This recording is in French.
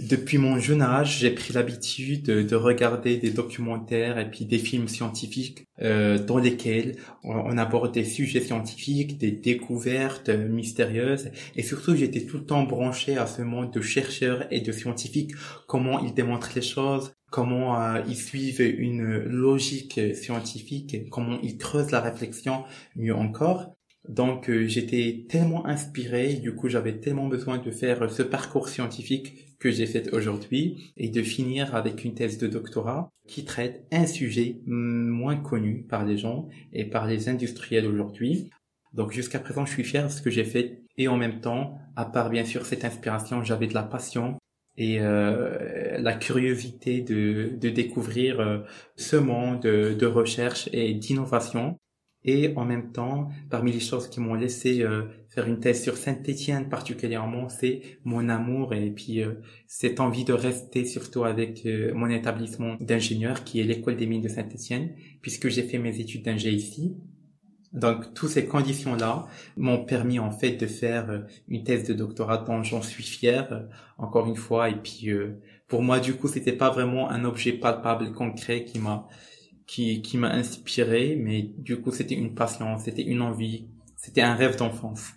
Depuis mon jeune âge, j'ai pris l'habitude de, regarder des documentaires et puis des films scientifiques euh, dans lesquels on, aborde des sujets scientifiques, des découvertes mystérieuses et surtout j'étais tout le temps branché à ce monde de chercheurs et de scientifiques, comment ils démontrent les choses, comment euh, ils suivent une logique scientifique, comment ils creusent la réflexion mieux encore. Donc euh, j'étais tellement inspiré, du coup j'avais tellement besoin de faire ce parcours scientifique que j'ai fait aujourd'hui et de finir avec une thèse de doctorat qui traite un sujet moins connu par les gens et par les industriels aujourd'hui. Donc jusqu'à présent, je suis fier de ce que j'ai fait et en même temps, à part bien sûr cette inspiration, j'avais de la passion et euh, la curiosité de, de découvrir euh, ce monde de, de recherche et d'innovation. Et en même temps, parmi les choses qui m'ont laissé euh, faire une thèse sur Saint-Étienne particulièrement, c'est mon amour et puis euh, cette envie de rester surtout avec euh, mon établissement d'ingénieur qui est l'école des mines de Saint-Étienne, puisque j'ai fait mes études d'ingé ici. Donc, toutes ces conditions-là m'ont permis en fait de faire une thèse de doctorat dont j'en suis fier, encore une fois. Et puis, pour moi, du coup, c'était pas vraiment un objet palpable, concret qui m'a qui, qui m'a inspiré, mais du coup c'était une passion, c'était une envie, c'était un rêve d'enfance.